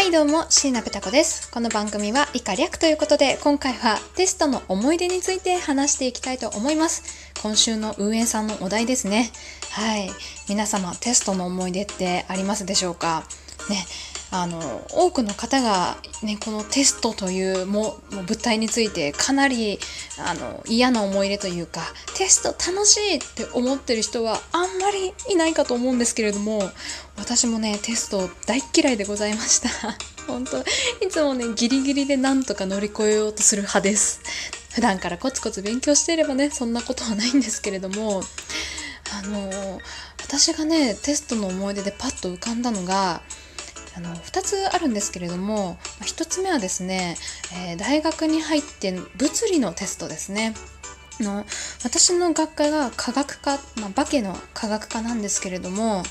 はいどうも、椎名ペタ子です。この番組は以下略ということで、今回はテストの思い出について話していきたいと思います。今週の運営さんのお題ですね。はい。皆様、テストの思い出ってありますでしょうか？ね。あの多くの方が、ね、このテストというもう物体についてかなりあの嫌な思い出というかテスト楽しいって思ってる人はあんまりいないかと思うんですけれども私もねテスト大嫌いでございました。本当いつもねギリギリでなんとか乗り越えようとする派です。普段からコツコツ勉強していればねそんなことはないんですけれどもあの私がねテストの思い出でパッと浮かんだのがあの2つあるんですけれども1つ目はですね、えー大学に入って物理のテストですね。の私の学科が科学科、まあ、化けの科学科なんですけれども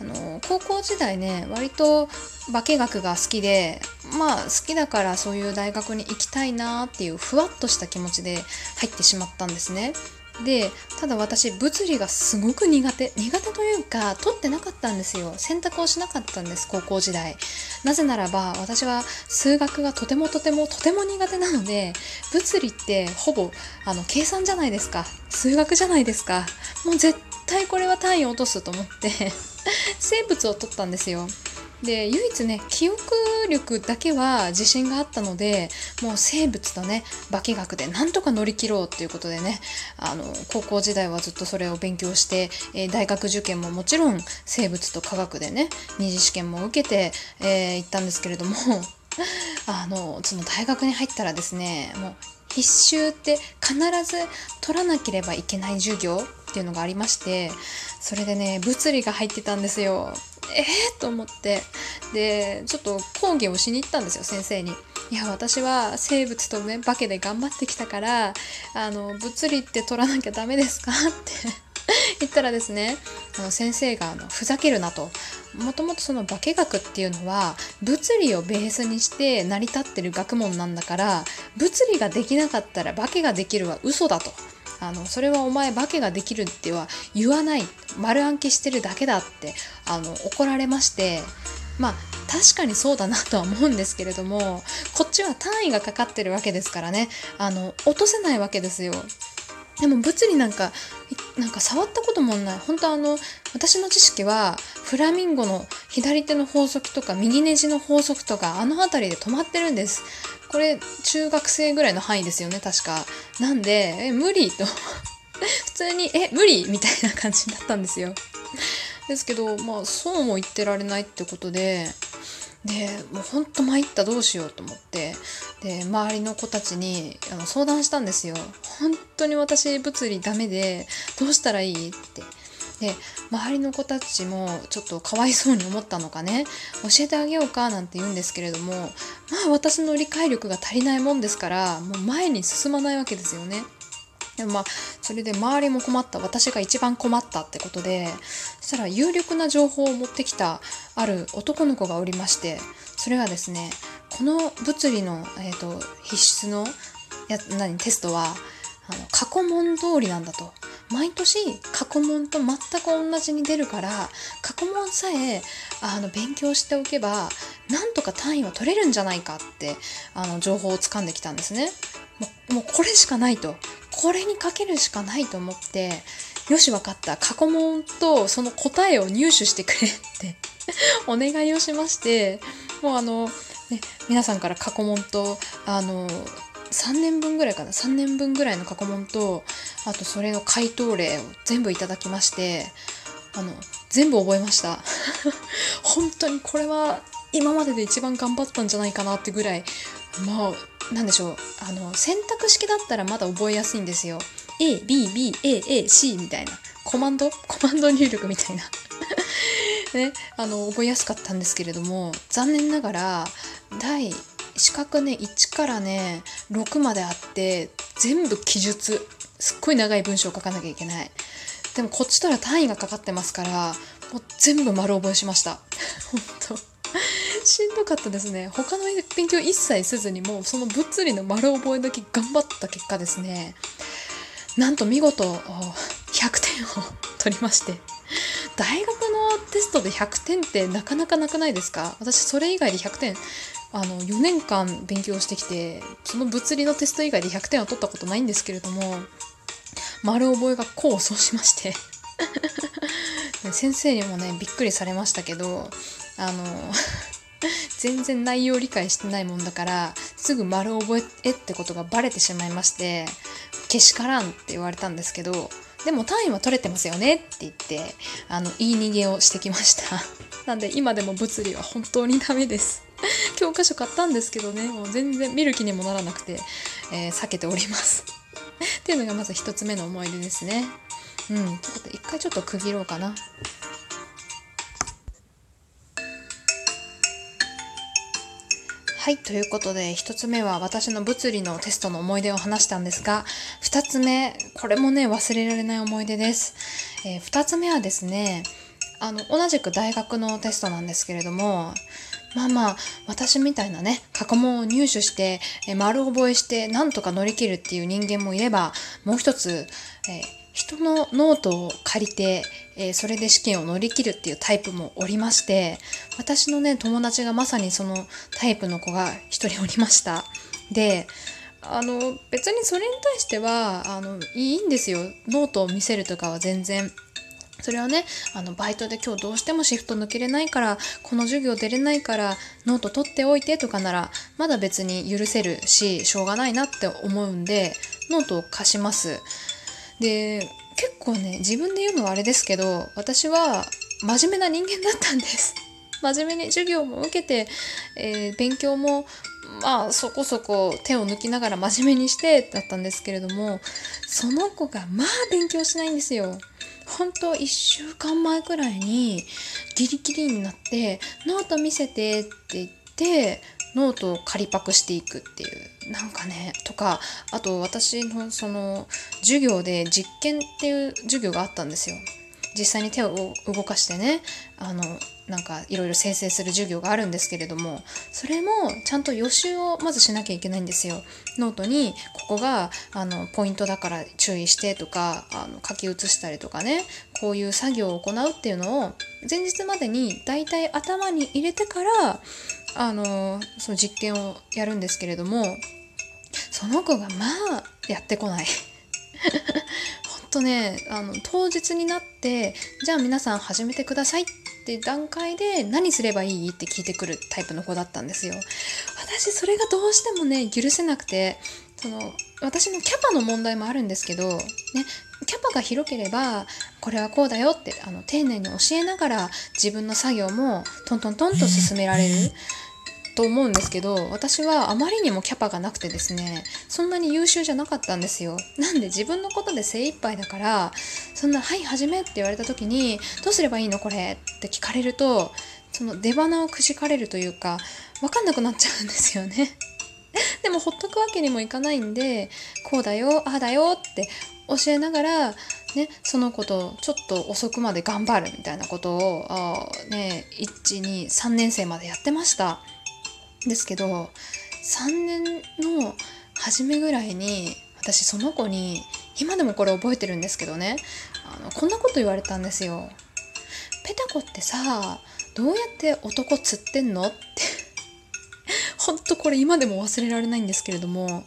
あの高校時代ね割と化学が好きでまあ好きだからそういう大学に行きたいなっていうふわっとした気持ちで入ってしまったんですね。でただ私物理がすごく苦手。苦手というか取ってなかったんですよ。選択をしなかったんです高校時代。なぜならば私は数学がとてもとてもとても苦手なので物理ってほぼあの計算じゃないですか。数学じゃないですか。もう絶対これは単位を落とすと思って 生物を取ったんですよ。で唯一ね記憶力だけは自信があったのでもう生物とね化学でなんとか乗り切ろうっていうことでねあの高校時代はずっとそれを勉強して、えー大学受験ももちろん生物と科学でね二次試験も受けて、えー行ったんですけれども あのその大学に入ったらですねもう必修って必ず取らなければいけない授業っていうのがありましてそれでね物理が入ってたんですよ。えー、と思ってでちょっと講義をしに行ったんですよ先生に。いや私は生物とね化けで頑張ってきたからあの物理って取らなきゃダメですか？って 言ったらですねあの先生があのふざけるなともともとその化学っていうのは物理をベースにして成り立ってる学問なんだから物理ができなかったら化けができるは嘘だと。あのそれはお前化けができるっては言わない。丸暗記してるだけだってあの怒られまして。まあ確かにそうだなとは思うんですけれどもこっちは単位がかかってるわけですからね。あの落とせないわけですよ。でも物理なんかなんか触ったこともない。本当あの私の知識はフラミンゴの左手の法則とか右ネジの法則とかあの辺りで止まってるんです。これ中学生ぐらいの範囲ですよね確か。なんでえ無理と。普通にえ無理みたいな感じだったんですよ。ですけどまあそうも言ってられないってことででもうほんと参ったどうしようと思ってで周りの子たちにあの相談したんですよ。本当に私物理ダメでどうしたらいいって。で周りの子たちもちょっとかわいそうに思ったのかね。教えてあげようかなんて言うんですけれどもまあ私の理解力が足りないもんですからもう前に進まないわけですよね。でもまあそれで周りも困った私が一番困ったってことでそしたら有力な情報を持ってきたある男の子がおりましてそれはですねこの物理の、えー、と必須のやテストはあの過去問通りなんだと。毎年過去問と全く同じに出るから過去問さえあの勉強しておけばなんとか単位は取れるんじゃないかってあの情報をつかんできたんですね。もうこれしかないとこれにかけるしかないと思ってよし分かった過去問とその答えを入手してくれって お願いをしましてもうあの、ね、皆さんから過去問とあの3年分ぐらいかな。3年分ぐらいの過去問とあとそれの回答例を全部いただきましてあの全部覚えました。本当にこれは今までで一番頑張ったんじゃないかなってぐらいまあなんでしょう。あの選択式だったらまだ覚えやすいんですよ。ABBAAC みたいな。コマンド？コマンド入力みたいな。ね。あの覚えやすかったんですけれども残念ながら第四角ね1からね6まであって全部記述。すっごい長い文章を書かなきゃいけない。でもこっちとら単位がかかってますからもう全部丸覚えしました。本当。しんどかったですね。他の勉強一切せずにもうその物理の丸覚えだけ頑張った結果ですね。なんと見事100点を取りまして。大学テストで100点ってなかなかなくないですか？私それ以外で100点あの4年間勉強してきてその物理のテスト以外で100点は取ったことないんですけれども丸覚えが功を奏しまして。先生にもねびっくりされましたけどあの 全然内容理解してないもんだからすぐ丸覚えってことがバレてしまいましてけしからんって言われたんですけどでも単位は取れてますよねって言ってあの言い逃げをしてきました。なんで今でも物理は本当にダメです。教科書買ったんですけどねもう全然見る気にもならなくて、えー、避けております。っていうのがまず1つ目の思い出ですね。うん。ということで一回ちょっと区切ろうかな。はい、ということで、1つ目は私の物理のテストの思い出を話したんですが、2つ目、これもね、忘れられない思い出です。えー、2つ目はですね、あの、同じく大学のテストなんですけれども、まあまあ、私みたいなね、過去問を入手して、え丸覚えして、なんとか乗り切るっていう人間もいれば、もう一つ、えー人のノートを借りて、えー、それで試験を乗り切るっていうタイプもおりまして私のね友達がまさにそのタイプの子が一人おりました。であの別にそれに対してはあのいいんですよ。ノートを見せるとかは全然。それはねあのバイトで今日どうしてもシフト抜けれないからこの授業出れないからノート取っておいてとかならまだ別に許せるししょうがないなって思うんでノートを貸します。で結構ね自分で言うのはあれですけど私は真面目な人間だったんです 真面目に授業も受けて、えー、勉強もまあそこそこ手を抜きながら真面目にしてだったんですけれどもその子がまあ勉強しないんですよ。本当1週間前くらいにギリギリになってノート見せてって言ってノートを借りパクしていくっていうなんかねとかあと私のその授業で実験っていう授業があったんですよ。実際に手を動かしてねあのなんかいろいろ生成する授業があるんですけれどもそれもちゃんと予習をまずしなきゃいけないんですよ。ノートにここがあのポイントだから注意してとかあの書き写したりとかねこういう作業を行うっていうのを前日までにだいたい頭に入れてからあのその実験をやるんですけれどもその子がまあやってこない。ほんとねあの当日になってじゃあ皆さん始めてくださいって段階で何すればいいって聞いてくるタイプの子だったんですよ。私それがどうしてもね許せなくてその私のキャパの問題もあるんですけど、ね、キャパが広ければこれはこうだよってあの丁寧に教えながら自分の作業もトントントンと進められる。と思うんですけど私はあまりにもキャパがなくてですねそんなに優秀じゃなかったんですよ。なんで自分のことで精一杯だからそんな「はい始め」って言われた時に「どうすればいいのこれ」って聞かれるとその出花をくじかれるというか分かんなくなっちゃうんですよね。でもほっとくわけにもいかないんでこうだよああだよって教えながらね、その子とちょっと遅くまで頑張るみたいなことを、ね、123年生までやってました。ですけど3年の初めぐらいに私その子に今でもこれ覚えてるんですけどねあのこんなこと言われたんですよ。ペタコってさどうやって男釣ってんの？って。ほんとこれ今でも忘れられないんですけれども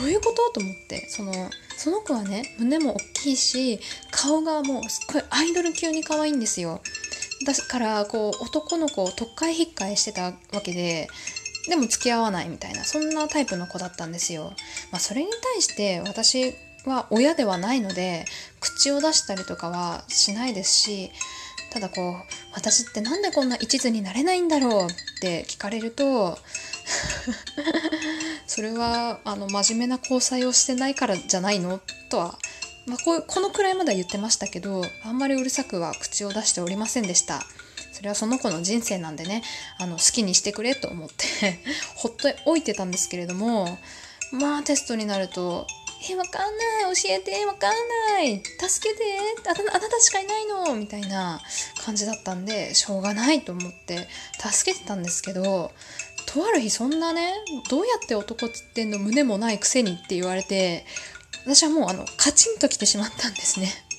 どういうこと？と思って。そのその子はね胸も大きいし顔がもうすっごいアイドル級に可愛いんですよ。だからこう男の子を特会引っかえしてたわけででも付き合わないみたいなそんなタイプの子だったんですよ。まあ、それに対して私は親ではないので口を出したりとかはしないですしただこう私って何でこんな一途になれないんだろうって聞かれると それはあの真面目な交際をしてないからじゃないの？とは、まあ、こうこのくらいまでは言ってましたけどあんまりうるさくは口を出しておりませんでした。それはその子の人生なんでねあの好きにしてくれと思って ほっとおいてたんですけれどもまあテストになると「えわかんない。教えて。わかんない。助けて。ああなたしかいないの」みたいな感じだったんでしょうがないと思って助けてたんですけどとある日そんなねどうやって男つってんの胸もないくせにって言われて私はもうあのカチンときてしまったんですね。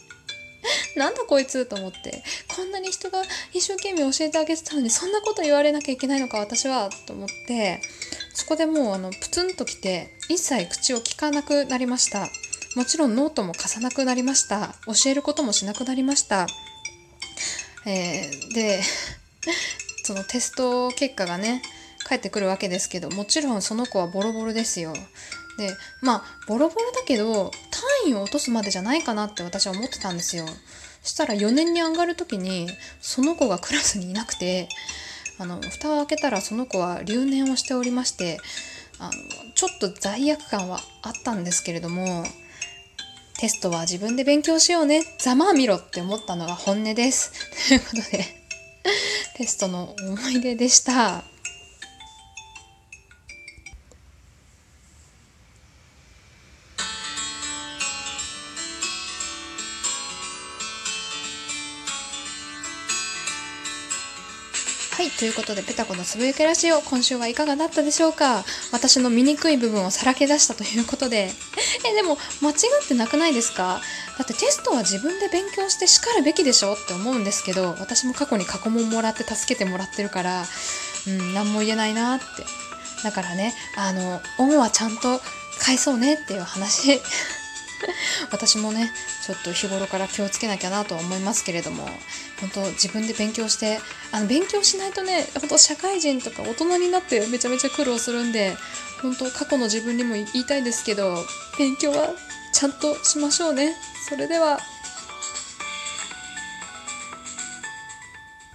なんだこいつと思ってこんなに人が一生懸命教えてあげてたのにそんなこと言われなきゃいけないのか私はと思ってそこでもうあのプツンときて一切口を聞かなくなりました。もちろんノートも貸さなくなりました。教えることもしなくなりました、えー、で そのテスト結果がね返ってくるわけですけどもちろんその子はボロボロですよ。でまあボロボロだけど単位を落とすまでじゃないかなって私は思ってたんですよ。そしたら4年に上がる時にその子がクラスにいなくてあの蓋を開けたらその子は留年をしておりましてあのちょっと罪悪感はあったんですけれどもテストは自分で勉強しようね。ざまあ見ろって思ったのが本音です。ということでテストの思い出でした。はい、ということで、ペタコのつぶやきラジオ、今週はいかがだったでしょうか？私の醜い部分をさらけ出したということで。え、でも、間違ってなくないですか？だってテストは自分で勉強して叱るべきでしょ？って思うんですけど、私も過去に過去問もらって助けてもらってるから、うん、何も言えないなって。だからね、あの、恩はちゃんと返そうねっていう話。私もねちょっと日頃から気をつけなきゃなとは思いますけれども本当自分で勉強してあの勉強しないとね本当社会人とか大人になってめちゃめちゃ苦労するんで本当過去の自分にも言いたいですけど勉強はちゃんとしましょうね。それでは